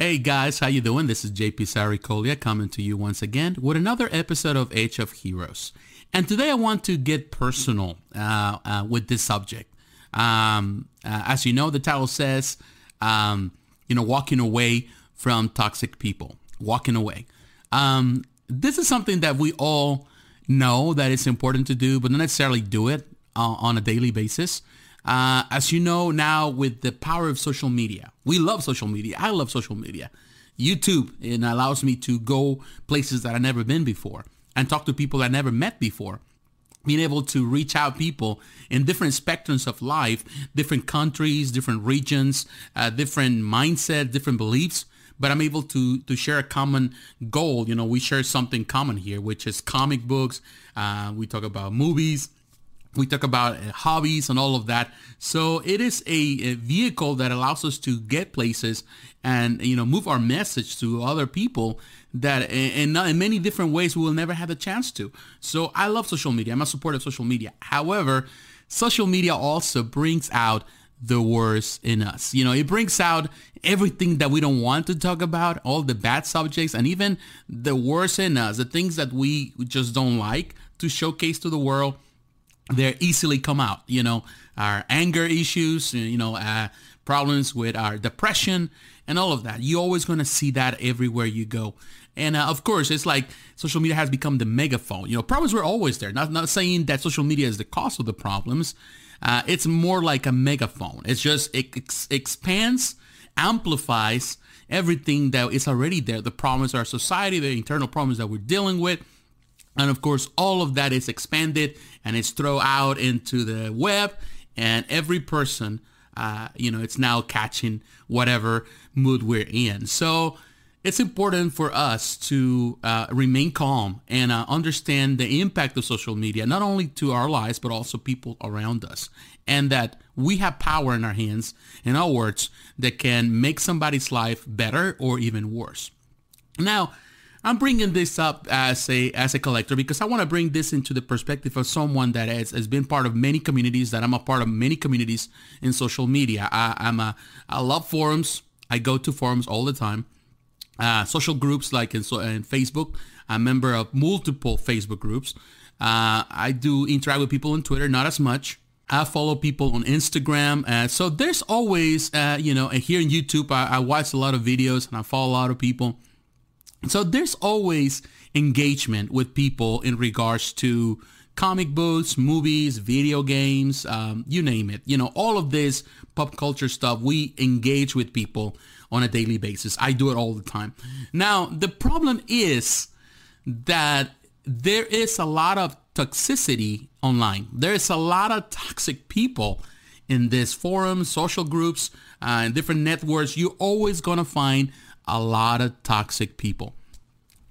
Hey guys, how you doing? This is JP Saricolia coming to you once again with another episode of Age of Heroes. And today I want to get personal uh, uh, with this subject. Um, uh, as you know, the title says, um, you know, walking away from toxic people, walking away. Um, this is something that we all know that it's important to do, but not necessarily do it uh, on a daily basis. Uh, as you know now with the power of social media, we love social media. I love social media. YouTube it allows me to go places that I've never been before and talk to people I never met before. Being able to reach out people in different spectrums of life, different countries, different regions, uh, different mindset, different beliefs. But I'm able to to share a common goal. You know, we share something common here, which is comic books. Uh, we talk about movies we talk about uh, hobbies and all of that. So it is a, a, vehicle that allows us to get places and you know move our message to other people that in, in many different ways we will never have a chance to. So I love social media. I'm a supporter of social media. However, social media also brings out the worst in us. You know, it brings out everything that we don't want to talk about, all the bad subjects, and even the worst in us, the things that we just don't like to showcase to the world they easily come out. You know, our anger issues, you know, uh, problems with our depression and all of that. You're always going to see that everywhere you go. And uh, of course, it's like social media has become the megaphone. You know, problems were always there. Not not saying that social media is the cause of the problems. Uh, it's more like a megaphone. It's just it ex- expands, amplifies everything that is already there. The problems our society, the internal problems that we're dealing with and of course, all of that is expanded and it's thrown out into the web and every person, uh, you know, it's now catching whatever mood we're in. So it's important for us to uh, remain calm and uh, understand the impact of social media, not only to our lives, but also people around us. And that we have power in our hands, in our words, that can make somebody's life better or even worse. Now, I'm bringing this up as a as a collector because I want to bring this into the perspective of someone that has, has been part of many communities. That I'm a part of many communities in social media. I, I'm a I love forums. I go to forums all the time. Uh, social groups like in, so, in Facebook. I'm a member of multiple Facebook groups. Uh, I do interact with people on Twitter, not as much. I follow people on Instagram. Uh, so there's always, uh, you know, and here in YouTube, I, I watch a lot of videos and I follow a lot of people. So there's always engagement with people in regards to comic books, movies, video games, um, you name it. You know, all of this pop culture stuff, we engage with people on a daily basis. I do it all the time. Now, the problem is that there is a lot of toxicity online. There is a lot of toxic people in this forums, social groups, uh, and different networks. You're always going to find a lot of toxic people.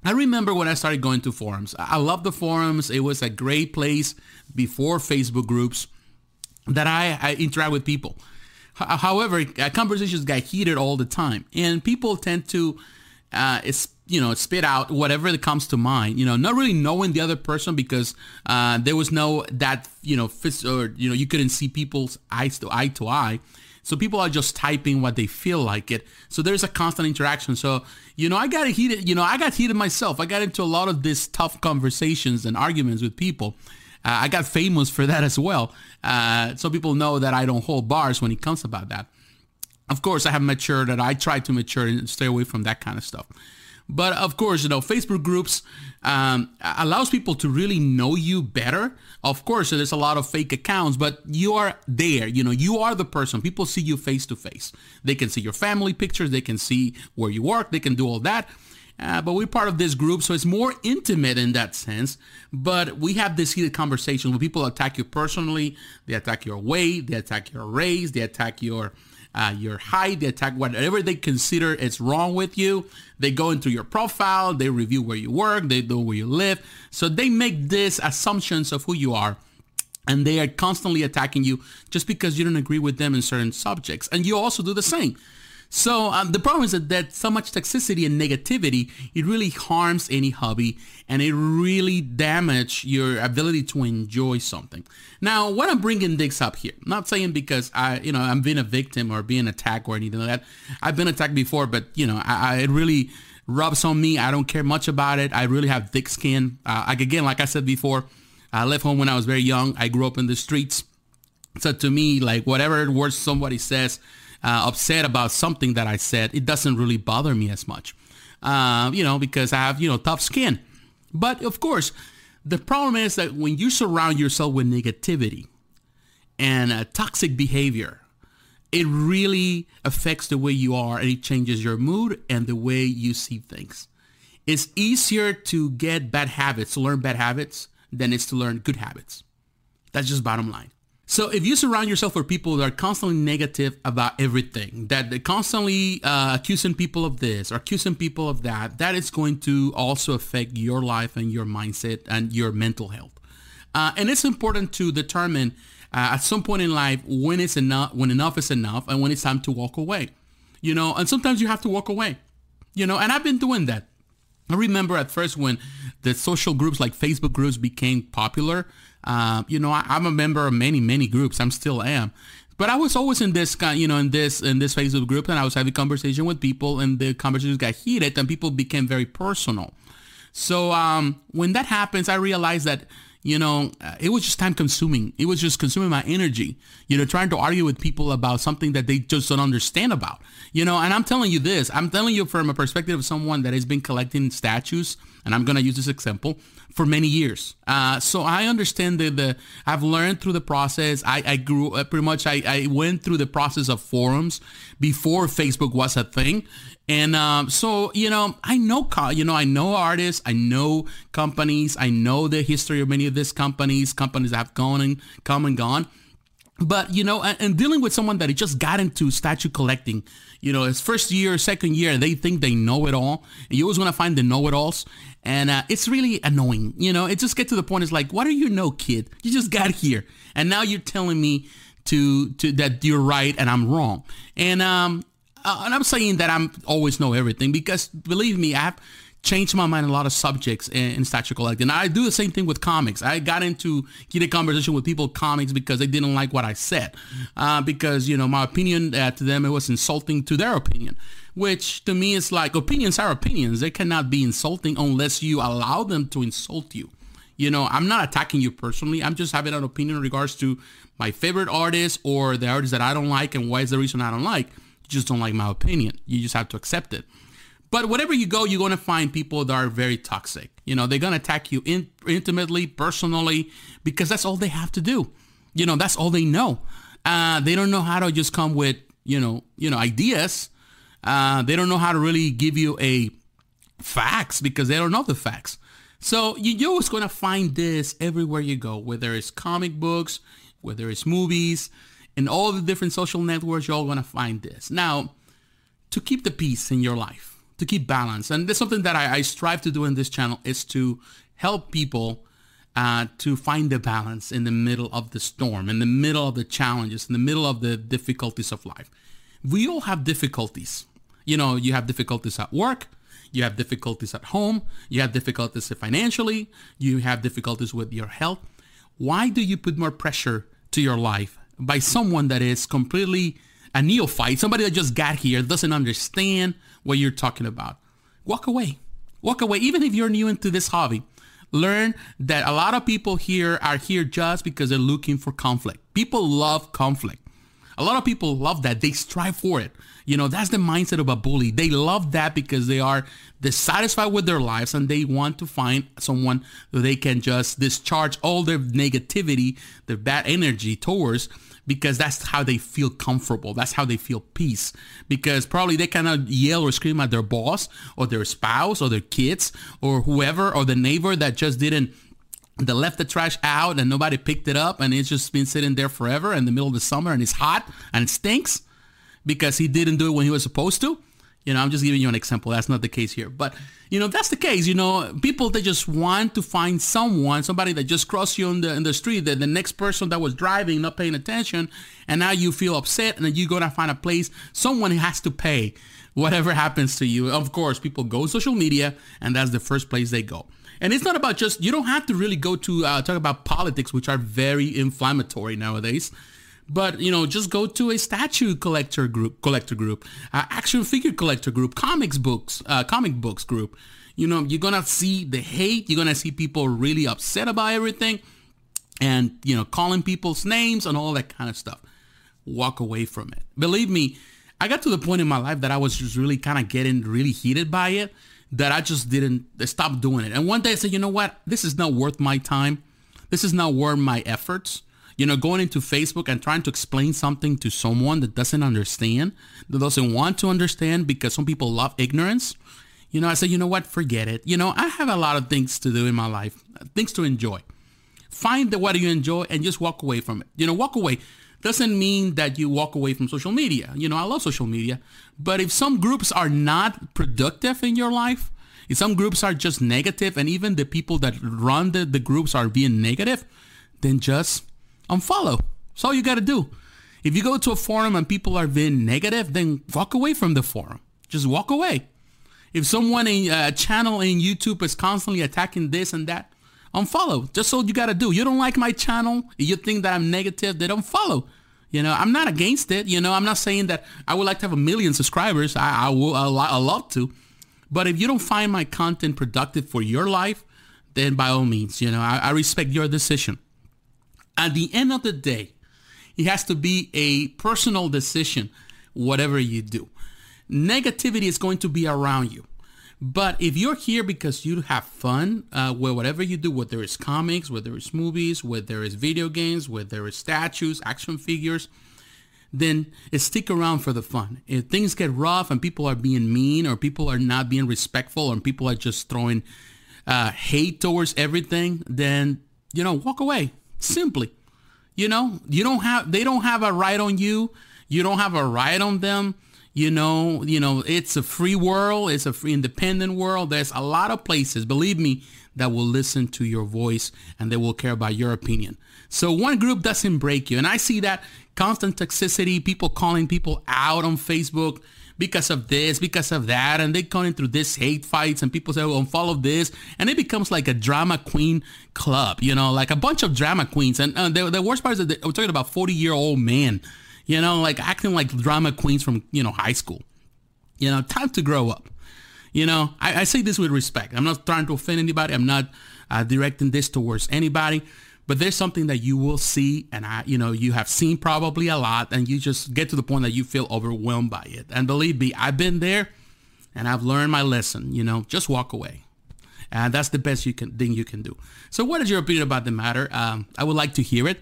I remember when I started going to forums. I love the forums. It was a great place before Facebook groups that I, I interact with people. H- however, uh, conversations got heated all the time, and people tend to, uh, you know, spit out whatever that comes to mind. You know, not really knowing the other person because uh, there was no that you know, fist, or you know, you couldn't see people's eyes to eye to eye. So people are just typing what they feel like it. So there's a constant interaction. So, you know, I got heated, you know, I got heated myself. I got into a lot of these tough conversations and arguments with people. Uh, I got famous for that as well. Uh, so people know that I don't hold bars when it comes about that. Of course, I have matured and I try to mature and stay away from that kind of stuff. But of course, you know, Facebook groups um, allows people to really know you better. Of course, there's a lot of fake accounts, but you are there. You know, you are the person. People see you face to face. They can see your family pictures. They can see where you work. They can do all that. Uh, but we're part of this group, so it's more intimate in that sense. But we have this heated conversation where people attack you personally. They attack your weight. They attack your race. They attack your uh, your height, they attack whatever they consider is wrong with you. They go into your profile, they review where you work, they know where you live. So they make these assumptions of who you are and they are constantly attacking you just because you don't agree with them in certain subjects. And you also do the same. So um, the problem is that, that so much toxicity and negativity, it really harms any hobby and it really damage your ability to enjoy something. Now, what I'm bringing this up here, not saying because I, you know, I'm being a victim or being attacked or anything like that. I've been attacked before, but you know, I, I it really rubs on me. I don't care much about it. I really have thick skin. Uh, like again, like I said before, I left home when I was very young. I grew up in the streets. So to me, like whatever words somebody says, uh, upset about something that I said, it doesn't really bother me as much. Uh, you know, because I have, you know, tough skin. But of course, the problem is that when you surround yourself with negativity and uh, toxic behavior, it really affects the way you are and it changes your mood and the way you see things. It's easier to get bad habits, to learn bad habits, than it's to learn good habits. That's just bottom line. So if you surround yourself with people that are constantly negative about everything, that they're constantly uh, accusing people of this or accusing people of that, that is going to also affect your life and your mindset and your mental health. Uh, and it's important to determine uh, at some point in life when it's enough, when enough is enough, and when it's time to walk away. You know, and sometimes you have to walk away. You know, and I've been doing that. I remember at first when the social groups like Facebook groups became popular. Uh, you know, I, am a member of many, many groups. I'm still am. But I was always in this kind, you know, in this in this Facebook group, and I was having conversation with people, and the conversations got heated, and people became very personal. So um, when that happens, I realized that you know, uh, it was just time consuming. It was just consuming my energy, you know, trying to argue with people about something that they just don't understand about, you know, and I'm telling you this, I'm telling you from a perspective of someone that has been collecting statues, and I'm going to use this example, for many years. Uh, so I understand that the, I've learned through the process. I, I grew uh, pretty much, I, I went through the process of forums before Facebook was a thing. And um, so, you know, I know, you know, I know artists, I know companies, I know the history of many of these companies, companies that have gone and come and gone. But, you know, and, and dealing with someone that just got into statue collecting, you know, his first year, second year, they think they know it all. And you always want to find the know-it-alls. And uh, it's really annoying. You know, it just gets to the point. It's like, what do you know, kid? You just got here. And now you're telling me to, to that you're right and I'm wrong. And um, uh, and I'm saying that I'm always know everything because believe me, I've changed my mind a lot of subjects in, in statue collecting. I do the same thing with comics. I got into heated conversation with people comics because they didn't like what I said, uh, because you know my opinion uh, to them it was insulting to their opinion, which to me is like opinions are opinions. They cannot be insulting unless you allow them to insult you. You know, I'm not attacking you personally. I'm just having an opinion in regards to my favorite artist or the artist that I don't like and why is the reason I don't like You just don't like my opinion. You just have to accept it. But wherever you go, you're going to find people that are very toxic. You know, they're going to attack you in, intimately, personally, because that's all they have to do. You know, that's all they know. Uh, they don't know how to just come with, you know, you know, ideas. Uh, they don't know how to really give you a facts because they don't know the facts. So you're always going to find this everywhere you go, whether it's comic books, whether it's movies, and all the different social networks, you're all going to find this. Now, to keep the peace in your life, to keep balance, and that's something that I, I strive to do in this channel is to help people uh, to find the balance in the middle of the storm, in the middle of the challenges, in the middle of the difficulties of life. We all have difficulties. You know, you have difficulties at work, you have difficulties at home, you have difficulties financially, you have difficulties with your health. Why do you put more pressure to your life by someone that is completely a neophyte, somebody that just got here, doesn't understand what you're talking about. Walk away. Walk away. Even if you're new into this hobby, learn that a lot of people here are here just because they're looking for conflict. People love conflict. A lot of people love that. They strive for it. You know, that's the mindset of a bully. They love that because they are dissatisfied with their lives and they want to find someone that they can just discharge all their negativity, their bad energy towards because that's how they feel comfortable. That's how they feel peace. Because probably they cannot yell or scream at their boss or their spouse or their kids or whoever or the neighbor that just didn't they left the trash out and nobody picked it up and it's just been sitting there forever in the middle of the summer and it's hot and it stinks because he didn't do it when he was supposed to. You know, I'm just giving you an example. That's not the case here. But, you know, that's the case. You know, people that just want to find someone, somebody that just crossed you in the, in the street, that the next person that was driving, not paying attention, and now you feel upset and then you're going to find a place, someone has to pay whatever happens to you. Of course, people go social media and that's the first place they go. And it's not about just, you don't have to really go to uh, talk about politics, which are very inflammatory nowadays but you know just go to a statue collector group collector group uh, action figure collector group comics books uh, comic books group. You know you're gonna see the hate. You're gonna see people really upset about everything and you know calling people's names and all that kind of stuff. Walk away from it. Believe me i got to the point in my life that i was just really kind of getting really heated by it that i just didn't stop doing it. And one day i said you know what? This is not worth my time. This is not worth my efforts you know, going into Facebook and trying to explain something to someone that doesn't understand, that doesn't want to understand because some people love ignorance. You know, I say, you know what, forget it. You know, I have a lot of things to do in my life, things to enjoy. Find the what you enjoy and just walk away from it. You know, walk away doesn't mean that you walk away from social media. You know, I love social media, but if some groups are not productive in your life, if some groups are just negative and even the people that run the, the groups are being negative, then just unfollow. That's all you got to do. If you go to a forum and people are being negative, then walk away from the forum. Just walk away. If someone in a uh, channel in YouTube is constantly attacking this and that, unfollow. Just all you got to do. You don't like my channel, you think that I'm negative, they don't follow. You know, I'm not against it. You know, I'm not saying that I would like to have a million subscribers. I, I will, I, love to. But if you don't find my content productive for your life, then by all means, you know, I, I respect your decision. At the end of the day, it has to be a personal decision, whatever you do. Negativity is going to be around you. But if you're here because you have fun uh, with whatever you do, whether it's comics, whether it's movies, whether it's video games, whether it's statues, action figures, then stick around for the fun. If things get rough and people are being mean or people are not being respectful and people are just throwing uh, hate towards everything, then, you know, walk away. Simply. You know, you don't have they don't have a right on you. You don't have a right on them. You know, you know, it's a free world, it's a free independent world. There's a lot of places, believe me, that will listen to your voice and they will care about your opinion. So one group doesn't break you. And I see that constant toxicity, people calling people out on Facebook, because of this, because of that, and they going through this hate fights, and people say, "Oh, unfollow this," and it becomes like a drama queen club, you know, like a bunch of drama queens. And uh, the, the worst part is that we're talking about forty year old men, you know, like acting like drama queens from you know high school. You know, time to grow up. You know, I, I say this with respect. I'm not trying to offend anybody. I'm not uh, directing this towards anybody but there's something that you will see and I, you know, you have seen probably a lot and you just get to the point that you feel overwhelmed by it. And believe me, I've been there and I've learned my lesson, you know, just walk away. And that's the best you can thing you can do. So what is your opinion about the matter? Um, I would like to hear it.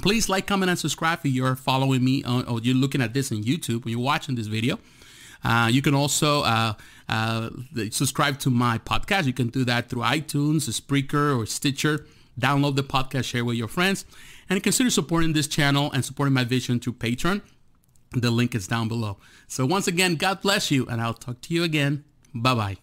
Please like, comment, and subscribe if you're following me on, or you're looking at this on YouTube or you're watching this video. Uh, you can also uh, uh, subscribe to my podcast. You can do that through iTunes, Spreaker, or Stitcher. Download the podcast, share with your friends, and consider supporting this channel and supporting my vision through Patreon. The link is down below. So once again, God bless you, and I'll talk to you again. Bye-bye.